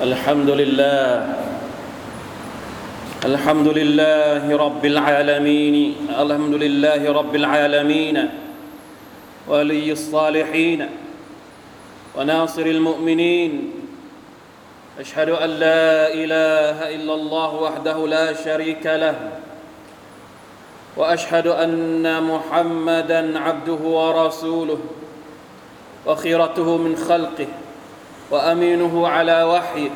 الحمد لله. الحمد لله رب العالمين. الحمد لله رب العالمين. ولي الصالحين. وناصر المؤمنين. أشهد أن لا إله إلا الله وحده لا شريك له. وأشهد أن محمدا عبده ورسوله. وخيرته من خلقه. وأمينه على وحيه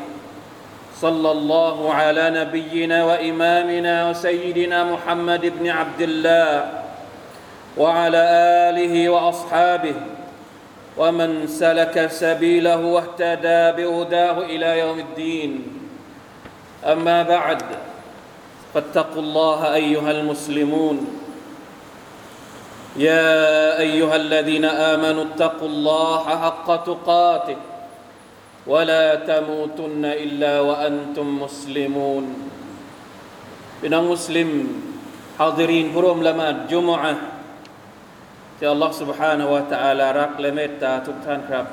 صلى الله على نبينا وإمامنا وسيدنا محمد بن عبد الله وعلى آله وأصحابه ومن سلك سبيله واهتدى بهداه إلى يوم الدين. أما بعد فاتقوا الله أيها المسلمون. يا أيها الذين آمنوا اتقوا الله حق تقاته. ولا تموتن إلا وأنتم مسلمون พี่น้องมุสลิมฮาดิรีนผู้ร่วมละหมาดจุมอะห์ที่อัลลอฮ์ سبحانه และ تعالى รักและเมตตาทุกท่านครับ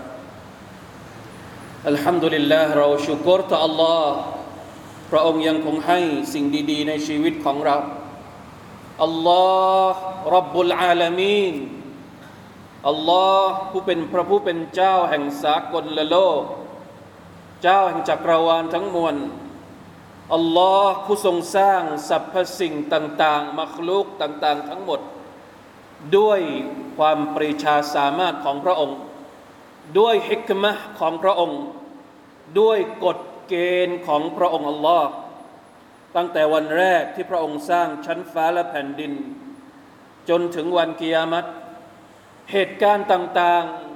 อัลฮัมดุลิลลาห์เราชุกรต่อ Allah พระองค์ยังคงให้สิ่งดี ๆ ในชีวิตของเรา อัลลอฮ์รับบุลอาลามีน อัลลอฮ์ผู้เป็นพระผู้เป็นเจ้าแห่งสากลละโลก เจ้าแห่งจักรวาลทั้งมวลอัลลอฮ์ผู้ทรงสร้างสรรพสิ่งต่างๆ มัคลุกต่างๆ ทั้งหมด ด้วยความปรีชาสามารถของพระองค์ ด้วยฮิกมะของพระองค์ ด้วยกฎเกณฑ์ของพระองค์อัลลอฮ์ตั้งแต่วันแรกที่พระองค์สร้างชั้นฟ้าและแผ่นดิน จนถึงวันกิยามัตเหตุการณ์ต่างๆ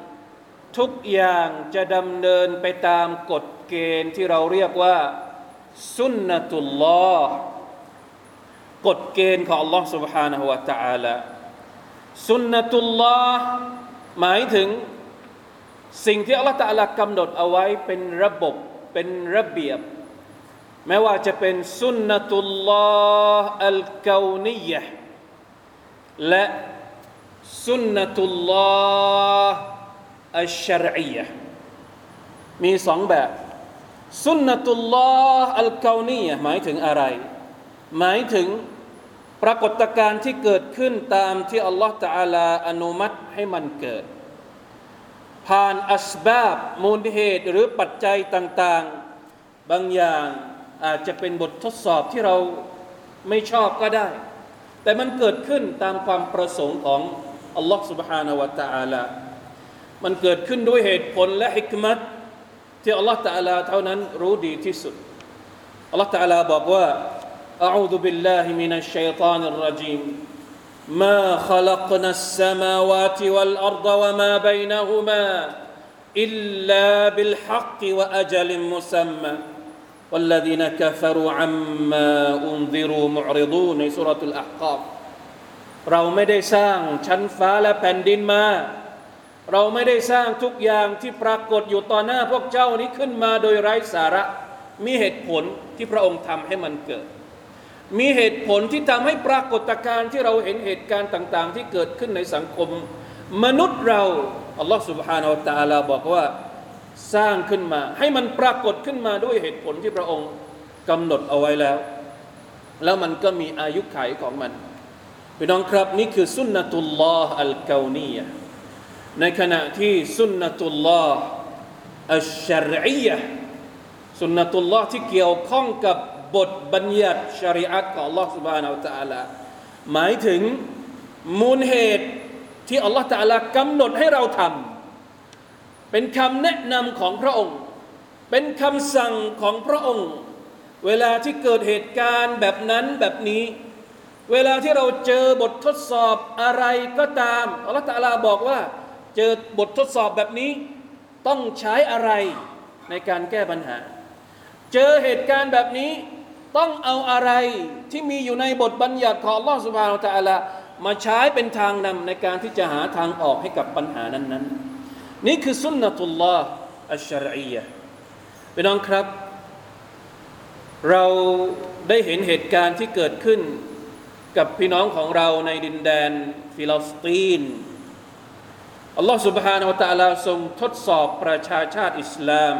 ทุกอย่างจะดำเนินไปตามกฎเกณฑ์ที่เราเรียกว่า สุนนะตุลลอฮ์กฎเกณฑ์ของ Allah سبحانه และ تعالى สุนนะตุลลอฮ์หมายถึงสิ่งที่ Allah تعالى กำหนดเอาไว้เป็นระบบเป็นระเบียบ แม้ว่าจะเป็นสุนนะตุลลอฮ์อัลกาวนียะและสุนนะตุลลอฮ์ อัลชรอียะมีสองแบบสุนนะตุลลอฮ์อัลกาวนียะหมายถึงอะไร หมายถึงปรากฏการณ์ที่เกิดขึ้นตามที่อัลลอฮฺตะอาลาอนุมัติให้มันเกิด ผ่านอัสบาบมูลเหตุหรือปัจจัยต่าง ๆ บางอย่างอาจจะเป็นบททดสอบที่เราไม่ชอบก็ได้ แต่มันเกิดขึ้นตามความประสงค์ของอัลลอฮฺ سبحانه และ تعالى มันเกิดขึ้นด้วยเหตุผลและฮิกมัตที่อัลลอฮฺ تعالى เท่านั้นรู้ดีที่สุดอัลลอฮฺ تعالى บอกว่า أعوذ بالله من الشيطان الرجيم ما خلقنا السماوات والأرض وما بينهما إلا بالحق وأجل مسمى والذين كفروا عما أنذروا معرضون ในสุรทูลอะห์กาฟเราไม่ได้สร้างชั้นฟ้าและแผ่นดินมา เราไม่ได้สร้างทุกอย่างที่ปรากฏอยู่ต่อหน้าพวกเจ้านี้ขึ้นมาโดยไร้สาระ มีเหตุผลที่พระองค์ทำให้มันเกิด มีเหตุผลที่ทำให้ปรากฏการณ์ที่เราเห็นเหตุการณ์ต่าง ๆ ที่เกิดขึ้นในสังคม มนุษย์เราอัลลอฮฺ سبحانه และ تعالى บอกว่าสร้างขึ้นมา ให้มันปรากฏขึ้นมาด้วยเหตุผลที่พระองค์กำหนดเอาไว้แล้ว แล้วมันก็มีอายุขัยของมันพี่น้องครับนี่คือสุนนะตุลลอฮ์อัลกาวนีย ในขณะที่สุนนะตุลลอฮ์อัลชรอียสุนนะตุลลอฮ์ที่เกี่ยวข้องกับบทบัญญัติชริอะตของ Allah سبحانه และ تعالى หมายถึงมูลเหตุที่ Allah تعالى กำหนดให้เราทำเป็นคำแนะนำของพระองค์ เป็นคำสั่งของพระองค์ เวลาที่เกิดเหตุการณ์แบบนั้นแบบนี้ เวลาที่เราเจอบททดสอบอะไรก็ตามอัลลอฮฺตะลาบอกว่า เจอบททดสอบแบบนี้ ต้องใช้อะไรในการแก้ปัญหา เจอเหตุการณ์แบบนี้ต้องเอาอะไรที่มีอยู่ในบทบัญญัติของลอสุบานตะอัลามาใช้เป็นทางนำในการที่จะหาทางออกให้กับปัญหานั้นๆ นี่คือสุนนตุลลอฮ์อัชรียะพี่น้องครับ เราได้เห็นเหตุการณ์ที่เกิดขึ้นกับพี่น้องของเราในดินแดนฟิลิสตีน อัลลอฮ์ سبحانه และ تعالى ทรงทดสอบประชาชาติอิสลาม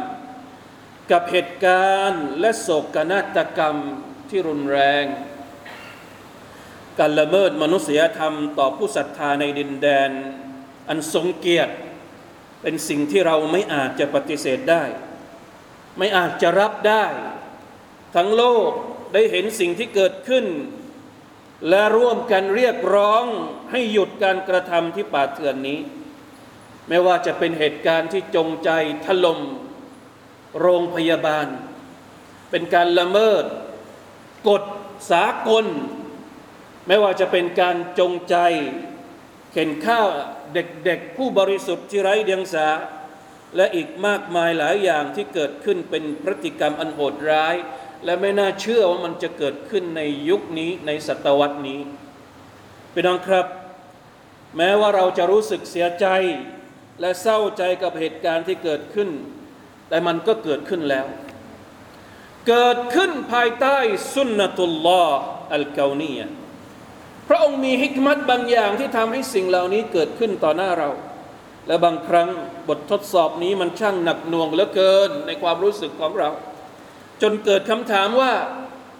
กับเหตุการณ์และโศกนาฏกรรมที่รุนแรง การละเมิดมนุษยธรรมต่อผู้ศรัทธาในดินแดน อันทรงเกียรติ เป็นสิ่งที่เราไม่อาจจะปฏิเสธได้ ไม่อาจจะรับได้ ทั้งโลกได้เห็นสิ่งที่เกิดขึ้น และร่วมกันเรียกร้องให้หยุดการกระทำที่ป่าเถื่อนนี้ ไม่ว่าจะเป็นเหตุการณ์ที่จงใจถล่มโรงพยาบาล เป็นการละเมิดกฎสากล ไม่ว่าจะเป็นการจงใจ เข็นข้าวเด็กๆ ผู้บริสุทธิ์ที่ไร้เดียงสา และอีกมากมายหลายอย่างที่เกิดขึ้นเป็นพฤติกรรมอันโหดร้าย และไม่น่าเชื่อว่ามันจะเกิดขึ้นในยุคนี้ในศตวรรษนี้พี่น้องครับ แม้ว่าเราจะรู้สึกเสียใจ และเศร้าใจกับเหตุการณ์ที่เกิดขึ้น แต่มันก็เกิดขึ้นแล้ว เกิดขึ้นภายใต้สุนนตุลลอฮ์อัลกานียพระองค์มีฮิกมัตบางอย่างที่ทำให้สิ่งเหล่านี้เกิดขึ้นต่อหน้าเรา และบางครั้งบททดสอบนี้มันช่างหนักหน่วงเหลือเกินในความรู้สึกของเรา จนเกิดคำถามว่า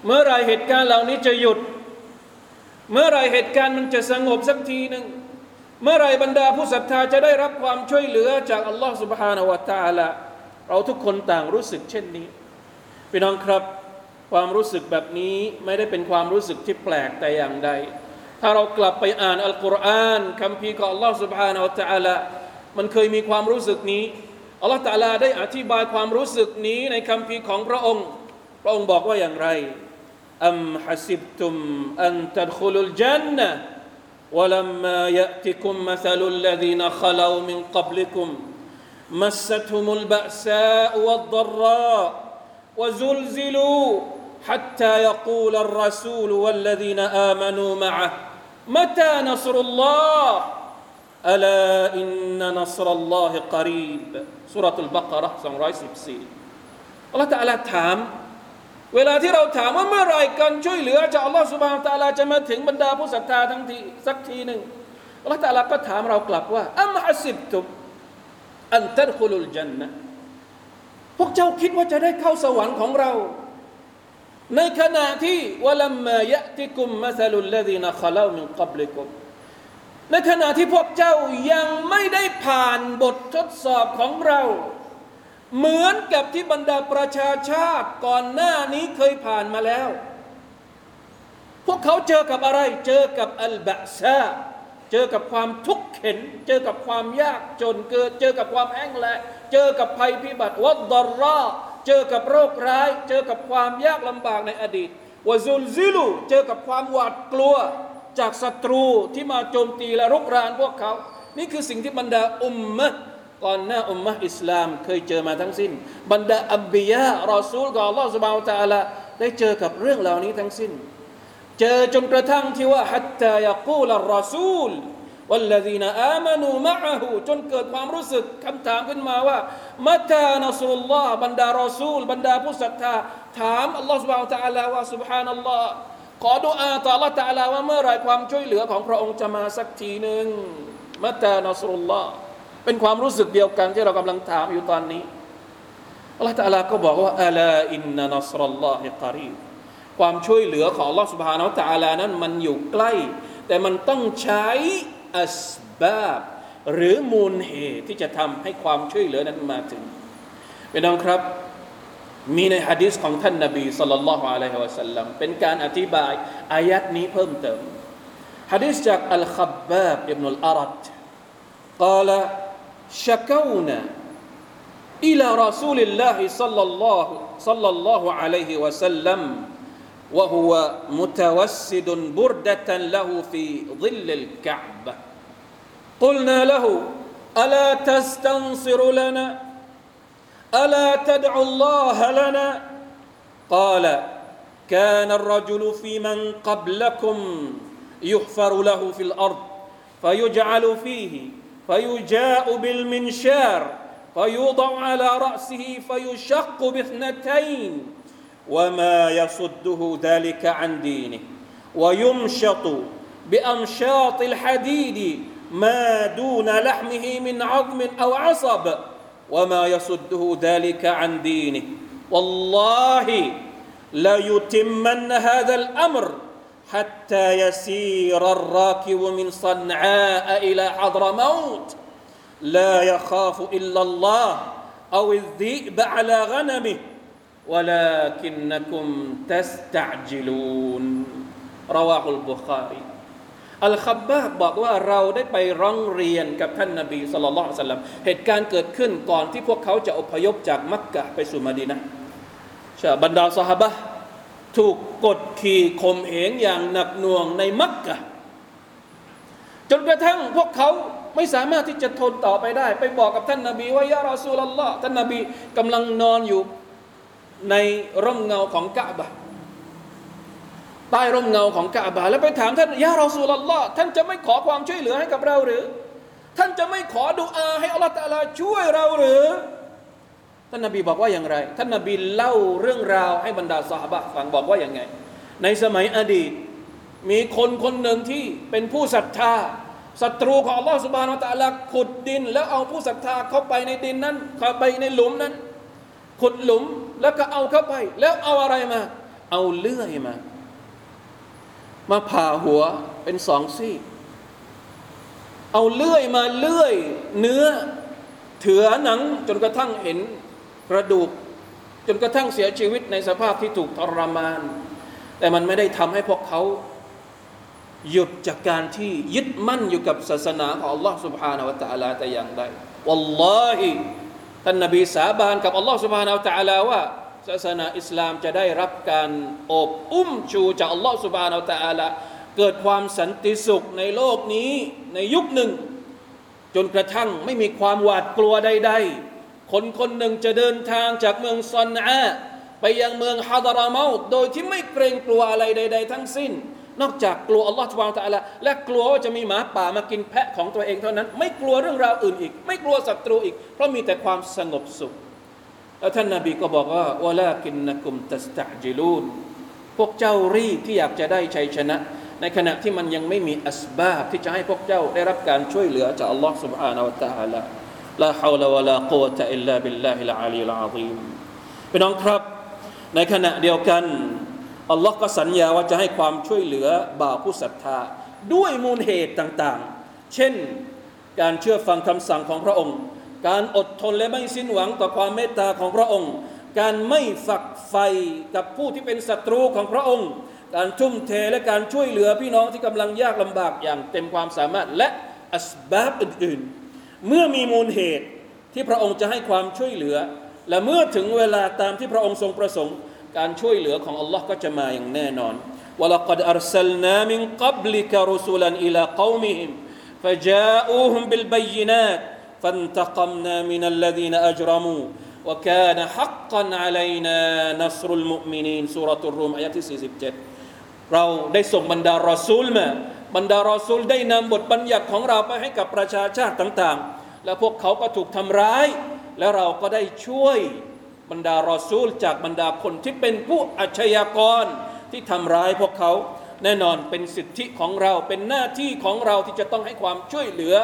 เมื่อไรเหตุการณ์เหล่านี้จะหยุด เมื่อไรเหตุการณ์มันจะสงบสักทีหนึ่ง เมื่อไรบรรดาผู้ศรัทธาจะได้รับความช่วยเหลือจากอัลลอฮฺ سبحانه และ تعالى เราทุกคนต่างรู้สึกเช่นนี้พี่น้องครับ ความรู้สึกแบบนี้ไม่ได้เป็นความรู้สึกที่แปลกแต่อย่างใด ถ้าเรากลับไปอ่านอัลกุรอานคำพีของอัลลอฮฺ سبحانه และ تعالى มันเคยมีความรู้สึกนี้อัลลอฮฺตาลาได้อธิบายความรู้สึกนี้ในคำพีของพระองค์ พระองค์บอกว่าอย่างไรอัมฮัสิบตุมอันตัดคุลุลจันนะ ولما يأتكم مثل الذين خلوا من قبلكم مستهم البأساء والضراء وزلزلوا حتى يقول الرسول والذين آمنوا معه متى نصر الله ألا إن نصر الله قريب سورة البقرة 214 الله تعالى ถาม เวลาที่เราถามว่าเมื่อไรกันช่วยเหลือจากอัลลอฮฺสุบานตะลาจะมาถึงบรรดาผู้ศรัทธาทั้งทีสักทีหนึ่งอัลลอฮฺตะลาก็ถามเรากลับว่าอัมฮัสิบตุอันตัดคุลุลจันนะพวกเจ้าคิดว่าจะได้เข้าสวรรค์ของเรา ในขณะที่วะลัมมายะติกุมมะซาลุลลดีนขลามินกับลิกุมในขณะที่พวกเจ้ายังไม่ได้ผ่านบททดสอบของเรา เหมือนกับที่บรรดาประชาชาติก่อนหน้านี้เคยผ่านมาแล้ว พวกเขาเจอกับอะไร เจอกับอัลบะซาเจอกับความทุกข์เข็น เจอกับความยากจนเกิด เจอกับความแห้งแล้งเจอกับภัยพิบัติวัดดรรอเจอกับโรคร้าย เจอกับความยากลำบากในอดีตวะซุลซิลูเจอกับความหวาดกลัวจากศัตรูที่มาโจมตีและรุกรานพวกเขา นี่คือสิ่งที่บรรดาอุมมะ ก่อนหน้าอุมมะอิสลามเคยเจอมาทั้งสิ้น บรรดาอับบียะรอซูลกับอัลลอฮฺสุบานตะอัลาได้เจอกับเรื่องเหล่านี้ทั้งสิ้น เจอจนกระทั่งที่ว่าฮัตตายากูลรอซูลวัลลดีนอามานูมะฮูจนเกิดความรู้สึกคำถามขึ้นมาว่ามัตานัสุลลอฮ์บรรดารอซูล บรรดาผู้ศรัทธา ถามอัลลอฮฺสุบานตะอัลาว่าสุบฮานัลลอฮ์ขอดุอาต่อละตะอัลาว่าเมื่อไรความช่วยเหลือของพระองค์จะมาสักทีหนึ่งมัตานัสุลลอฮ์ เป็นความรู้สึกเดียวกันที่เรากำลังถามอยู่ตอนนี้อัลลอฮฺตาลาก็บอกว่าอัลาอินนานสรัลลอฮิกรีความช่วยเหลือของลอสุภาเนาะตาลานั้นมันอยู่ใกล้ แต่มันต้องใช้อัสบาบหรือมูลเหตุที่จะทำให้ความช่วยเหลือนั้นมาถึงพี่น้องครับ มีในฮะดีษของท่านนบีสุลลัลลอฮ์อะลัยฮิวะสัลลัมเป็นการอธิบายอายัดนี้เพิ่มเติมฮะดีษจากอัลขับบาบอิบนุลอารัดกล่าว شكونا إلى رسول الله صلى الله صلى الله عليه وسلم وهو متوسد بردة له في ظل الكعبة. قلنا له ألا تستنصر لنا؟ ألا تدعو الله لنا؟ قال كان الرجل في من قبلكم يحفر له في الأرض فيجعل فيه فيجاء بالمنشار فيوضع على رأسه فيشق باثنتين وما يصده ذلك عن دينه. ويمشط بأمشاط الحديد ما دون لحمه من عظم أو عصب وما يصده ذلك عن دينه. والله ليتمن هذا الأمر. حتى يسير الراكب من صنعاء إلى حضرموت لا يخاف إلا الله أو الذئب على غنمه ولكنكم تستعجلون رواه البخاري อัลคับบาบบอกว่าเราได้ไปร้องเรียนกับท่านนาบีสุลต่านสัลลัมเหตุการณ์เกิดขึ้นก่อนที่พวกเขาจะอพยพจากมักกะไปสู่มดีนะชาบรรดาสหบะ ถูกกดขี่ข่มเหงอย่างหนักหน่วงในมักกะจนกระทั่งพวกเขาไม่สามารถที่จะทนต่อไปได้ ไปบอกกับท่านนาบีว่ายารอซูลลอฮ์ท่านนาบีกำลังนอนอยู่ในร่มเงาของกะบะใต้ร่มเงาของกะบะแล้วไปถามท่านยารอซูลลอฮ์ท่านจะไม่ขอความช่วยเหลือให้กับเราหรือ ท่านจะไม่ขอดุอาให้อัลลอฮฺช่วยเราหรือ ท่านนาบีบอกว่าอย่างไร ท่านนาบีเล่าเรื่องราวให้บรรดาสหบะฟังบอกว่าอย่างไง ในสมัยอดีต มีคนคนหนึ่งที่เป็นผู้ศรัทธาศัตรูของอัลลอฮฺสุบานาตะลาขุดดิน แล้วเอาผู้ศรัทธาเข้าไปในดินนั้น เข้าไปในหลุมนั้น ขุดหลุมแล้วก็เอาเข้าไป แล้วเอาอะไรมา เอาเลื่อยมา มาผ่าหัวเป็นสองซี่ เอาเลื่อยมาเลื่อย เนื้อเถือหนังจนกระทั่งเห็น กระดูก จนกระทั่งเสียชีวิตในสภาพที่ถูกทรมาน แต่มันไม่ได้ทำให้พวกเขาหยุดจากการที่ยึดมั่นอยู่กับศาสนาของ Allah سبحانه และ تعالى แต่อย่างใดวัลลอฮิท่านนบีสาบานกับ Allah سبحانه และ تعالى ว่าศาสนาอิสลามจะได้รับการอบอุ้มชูจาก Allah سبحانه และ تعالى เกิดความสันติสุขในโลกนี้ในยุคหนึ่ง จนกระทั่งไม่มีความหวาดกลัวใดๆ คนคนหนึ่งจะเดินทางจากเมืองซอนอาไปยังเมืองฮาดารามาโดยที่ไม่เกรงกลัวอะไรใด ๆ ทั้งสิ้นนอกจากกลัวอัลลอฮฺทุบานตะละและกลัวว่าจะมีหมาป่ามากินแพะของตัวเองเท่านั้น ไม่กลัวเรื่องราวอื่นอีก ไม่กลัวศัตรูอีก เพราะมีแต่ความสงบสุขแล้วท่านนาบีก็บอกว่าวะลากินนักุมตัสตะจิลูนพวกเจ้ารีบที่อยากจะได้ชัยชนะ ในขณะที่มันยังไม่มีอัสบาบที่จะให้พวกเจ้าได้รับการช่วยเหลือจากอัลลอฮฺ سبحانه และ تعالى ลาฮาวลาวะลากุตะอิลลาบิลลาฮิลอาลีลอาซีมพี่น้องครับ ในขณะเดียวกันอัลลอฮ์ก็สัญญาว่าจะให้ความช่วยเหลือบ่าวผู้ศรัทธา ด้วยมูลเหตุต่างๆ เช่นการเชื่อฟังคำสั่งของพระองค์ การอดทนและไม่สิ้นหวังต่อความเมตตาของพระองค์ การไม่ฝักใฝ่กับผู้ที่เป็นศัตรูของพระองค์ การทุ่มเทและการช่วยเหลือพี่น้องที่กำลังยากลำบากอย่างเต็มความสามารถและอัสบาบอื่นๆ เมื่อมีมูลเหตุที่พระองค์จะให้ความช่วยเหลือ และเมื่อถึงเวลาตามที่พระองค์ทรงประสงค์การช่วยเหลือของอัลลอฮ์ก็จะมาอย่างแน่นอน ولقد أرسلنا من قبلك رسلا إلى قومهم فجاءوهم بالبينات فانتقمنا من الذين أجرموا وكان حقا علينا نصر المؤمنين سورة الروم อายะที่47เราได้ส่งบรรดารอซูลมาบรรดารอซูลได้นำบทบัญญัติของเราไปให้กับประชาชาติต่างๆ และพวกเขาก็ถูกทำร้าย แล้วเราก็ได้ช่วยบรรดารอซูล จากบรรดาคนที่เป็นผู้อาชญากรที่ทำร้ายพวกเขาแน่นอนเป็นสิทธิของเราเป็นหน้าที่ของเราที่จะต้องให้ความช่วยเหลือ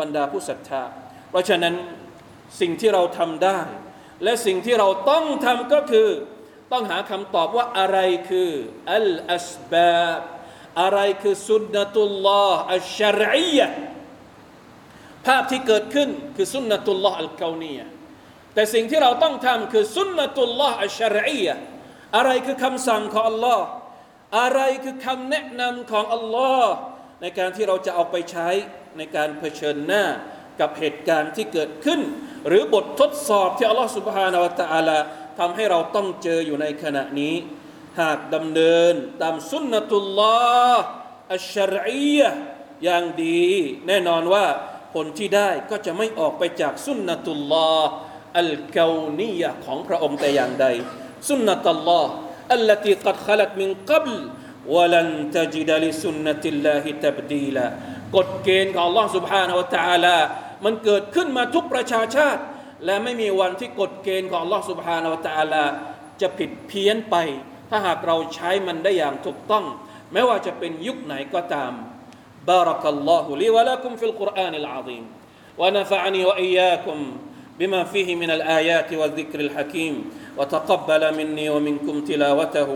บรรดาผู้ศรัทธา เพราะฉะนั้นสิ่งที่เราทำได้ และสิ่งที่เราต้องทำก็คือ ต้องหาคำตอบว่าอะไรคืออัลอัสบาบอะไรคือสุนนตุลลอฮ์อัลชารียะ ภาพที่เกิดขึ้นคือสุนนตุลลอฮ์อัลกาวเนียแต่สิ่งที่เราต้องทำคือสุนนตุลลอฮ์อัชรอียอะไรคือคำสั่งของอัลลอฮ์อะไรคือคำแนะนำของอัลลอฮ์ในการที่เราจะเอาไปใช้ในการเผชิญหน้ากับเหตุการณ์ที่เกิดขึ้น หรือบททดสอบที่อัลลอฮ์สุบฮานาวะตะอาลาทำให้เราต้องเจออยู่ในขณะนี้ หากดำเนินตามสุนนตุลลอฮ์อัชรอียอย่างดี แน่นอนว่า ผลที่ได้ก็จะไม่ออกไปจากสุนนตุลลอฮ์อัลกาวนียะของพระองค์แต่อย่างใดสุนนะตัลลอฮ์ التي قد خلت من قبل ولن تجد لسنة الله تبديلا กฎเกณฑ์ของ Allah سبحانه และ تعالى มันเกิดขึ้นมาทุกประชาชาติ และไม่มีวันที่กฎเกณฑ์ของ Allah سبحانه และ تعالى จะผิดเพี้ยนไป ถ้าหากเราใช้มันได้อย่างถูกต้อง ไม่ว่าจะเป็นยุคไหนก็ตาม بارك الله لي ولكم في القرآن العظيم. ونفعني وإياكم بما فيه من الآيات والذكر الحكيم. وتقبل مني ومنكم تلاوته.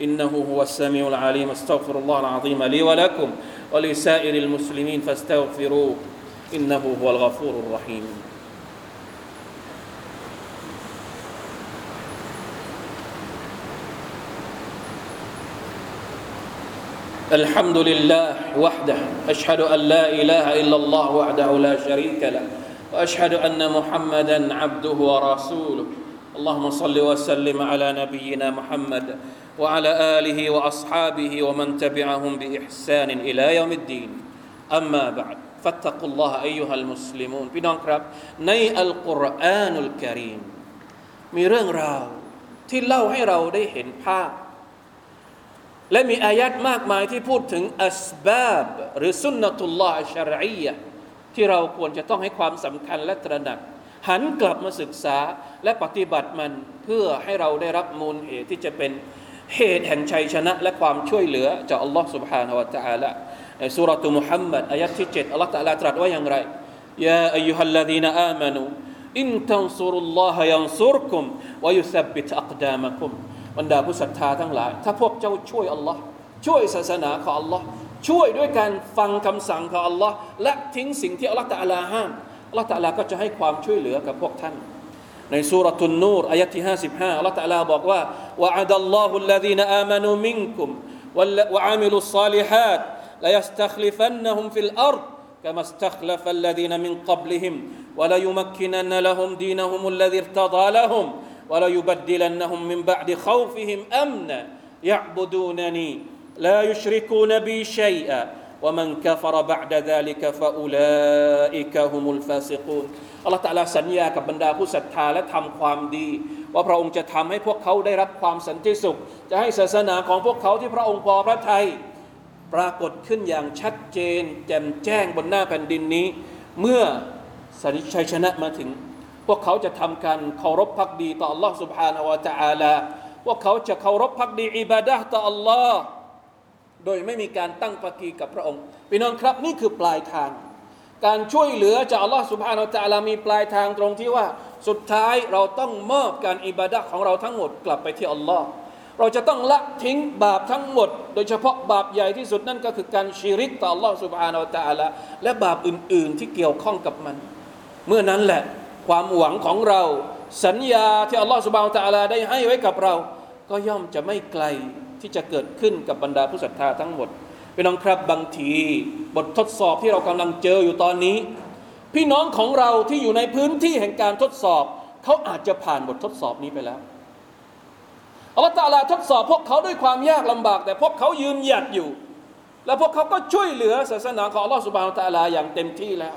إنه هو السميع العليم. استغفر الله العظيم لي ولكم ولسائر المسلمين فاستغفروه. إنه هو الغفور الرحيم. الحمد لله وحده أشهد أن لا إله إلا الله وحده لا شريك له وأشهد أن محمدا عبده ورسوله. اللهم صل وسلم على نبينا محمد وعلى آله وأصحابه ومن تبعهم بإحسان إلى يوم الدين. أما بعد فاتقوا الله أيها المسلمون. พี่น้องครับในอัลกุรอานุลกะรีมมีเรื่องราวที่เล่าให้เราได้เห็นภาพ และมีอายัดมากมายที่พูดถึงอัสบาบหรือสุนนะตุลลอฮ์ชารอียะที่เราควรจะต้องให้ความสำคัญและตระหนัก หันกลับมาศึกษาและปฏิบัติมันเพื่อให้เราได้รับมูลเหตุที่จะเป็นเหตุแห่งชัยชนะ และความช่วยเหลือจากอัลลอฮ์ سبحانه และ تعالى ในสุรตุมุฮัมมัดอายัดที่7อัลลอฮ์ تعالى ตรัสว่าอย่างไรยาอายุฮัลลดีนอามานูอินตันซุรุลลอฮะยันซุรคุมวะยุสับบิตอักดามักุม บรรดาผู้ศรัทธาทั้งหลาย ถ้าพวกเจ้าช่วยอัลลอฮ์ช่วยศาสนาของอัลลอฮ์ช่วยด้วยการฟังคำสั่งของอัลลอฮ์และทิ้งสิ่งที่อัลลอฮ์ตะลาห้ามอัลลอฮ์ตะลาก็จะให้ความช่วยเหลือกับพวกท่าน ในสุรทุนนูรอายะที่55อัลลอฮ์ตะลาบอกว่าวะอัดัลลอฮุลลดีนอามานูมินกุมวะอามิลุสซาลิฮัต ليستخلفنهم في الأرض كما استخلف الذين من قبلهم وليمكنن لهم دينهم الذي ارتضى لهم وليبدلنهم من بعد خوفهم امنا يعبدونني لا يشركون بي شيئا ومن كفر بعد ذلك فاولئك هم الفاسقون อัลลอฮฺตะลาสัญญากับบรรดาผู้ศรัทธาและทำความดี ว่าพระองค์จะทำให้พวกเขาได้รับความสันติสุข จะให้ศาสนาของพวกเขาที่พระองค์พอพระทัยปรากฏขึ้นอย่างชัดเจน แจ่มแจ้งบนหน้าแผ่นดินนี้ เมื่อสันชัยชนะมาถึง พวกเขาจะทำการเคารพพักดีต่อ Allah سبحانه และ تعالى พวกเขาจะเคารพพักดีอิบาดะต่อ Allah โดยไม่มีการตั้งปากีกับพระองค์พี่น้องครับนี่คือปลายทาง การช่วยเหลือจาก Allah سبحانه และ تعالى มีปลายทางตรงที่ว่า สุดท้ายเราต้องมอบการอิบาดะของเราทั้งหมดกลับไปที่ Allah เราจะต้องละทิ้งบาปทั้งหมด โดยเฉพาะบาปใหญ่ที่สุดนั่นก็คือการชีริกต่อ Allah سبحانه และ تعالى และบาปอื่น ๆ ที่เกี่ยวข้องกับมัน เมื่อนั้นแหละ ความหวังของเรา สัญญาที่อัลลอฮฺสุบานตะอาลาได้ให้ไว้กับเรา ก็ย่อมจะไม่ไกลที่จะเกิดขึ้นกับบรรดาผู้ศรัทธาทั้งหมดพี่น้องครับบางทีบททดสอบที่เรากำลังเจออยู่ตอนนี้ พี่น้องของเราที่อยู่ในพื้นที่แห่งการทดสอบ เขาอาจจะผ่านบททดสอบนี้ไปแล้วอัลลอฮฺตะอาลาทดสอบพวกเขาด้วยความยากลำบาก แต่พวกเขายืนหยัดอยู่ แล้วพวกเขาก็ช่วยเหลือศาสนาของอัลลอฮฺสุบานตะอาลาอย่างเต็มที่แล้ว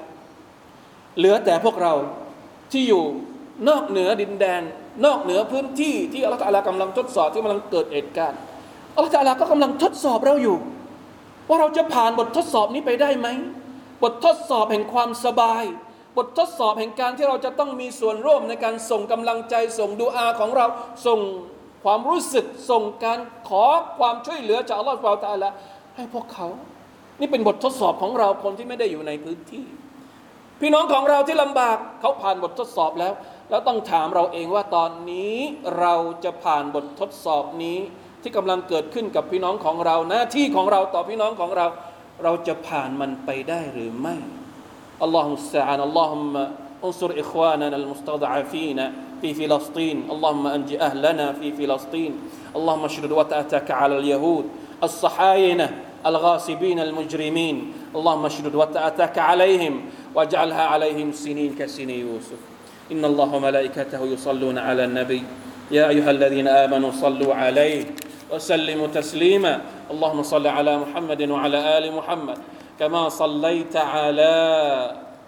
เหลือแต่พวกเรา ที่อยู่นอกเหนือดินแดน นอกเหนือพื้นที่ที่อัลลอฮฺตากำลังทดสอบที่กำลังเกิดเหตุการณ์อัลลอฮฺตาก็กำลังทดสอบเราอยู่ ว่าเราจะผ่านบททดสอบนี้ไปได้ไหมบททดสอบแห่งความสบาย บททดสอบแห่งการที่เราจะต้องมีส่วนร่วมในการส่งกำลังใจส่งดูอาของเราส่งความรู้สึกส่งการขอความช่วยเหลือจากอัลลอฮฺตาลาให้พวกเขา นี่เป็นบททดสอบของเราคนที่ไม่ได้อยู่ในพื้นที่ พี่น้องของเราที่ลำบากเขาผ่านบททดสอบแล้ว แล้วต้องถามเราเองว่าตอนนี้เราจะผ่านบททดสอบนี้ ที่กำลังเกิดขึ้นกับพี่น้องของเราหน้าที่ของเราต่อพี่น้องของเรา เราจะผ่านมันไปได้หรือไม่อัลลอฮฺสัลอัลลอฮุมะ انصر إخواننا المستضعفين في فلسطين اللهم أنج أهلنا في فلسطين اللهم اشرد وتأتك على اليهود الصحاينة الغاصبين المجرمين اللهم اشرد وتأتك عليهم واجعلها عليهم سنين كسني يوسف. إن الله وملائكته يصلون على النبي. يا أيها الذين آمنوا صلوا عليه وسلموا تسليما. اللهم صل على محمد وعلى آل محمد كما صليت على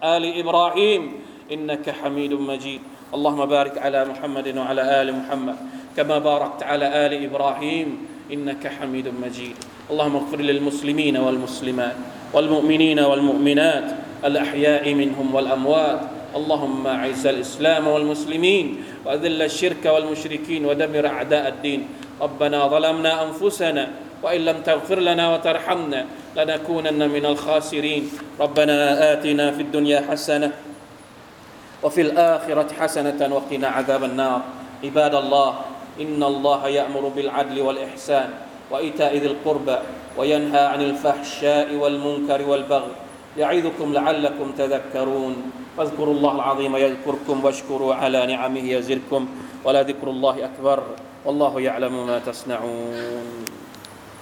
آل إبراهيم إنك حميد مجيد. اللهم بارك على محمد وعلى آل محمد كما باركت على آل إبراهيم إنك حميد مجيد. اللهم اغفر للمسلمين والمسلمات والمؤمنين والمؤمنات الأحياء منهم والأموات. اللهم أعز الإسلام والمسلمين وأذل الشرك والمشركين ودمر أعداء الدين. ربنا ظلمنا أنفسنا وإن لم تغفر لنا وترحمنا لنكونن من الخاسرين. ربنا آتنا في الدنيا حسنة وفي الآخرة حسنة وقنا عذاب النار. عباد الله إن الله يأمر بالعدل والإحسان وإيتاء ذي القربى وينهى عن الفحشاء والمنكر والبغي. يعظكم لعلكم تذكرون. فاذكروا الله العظيم يذكركم واشكروا على نعمه يزدكم. ولذكر الله أكبر. والله يعلم ما تصنعون.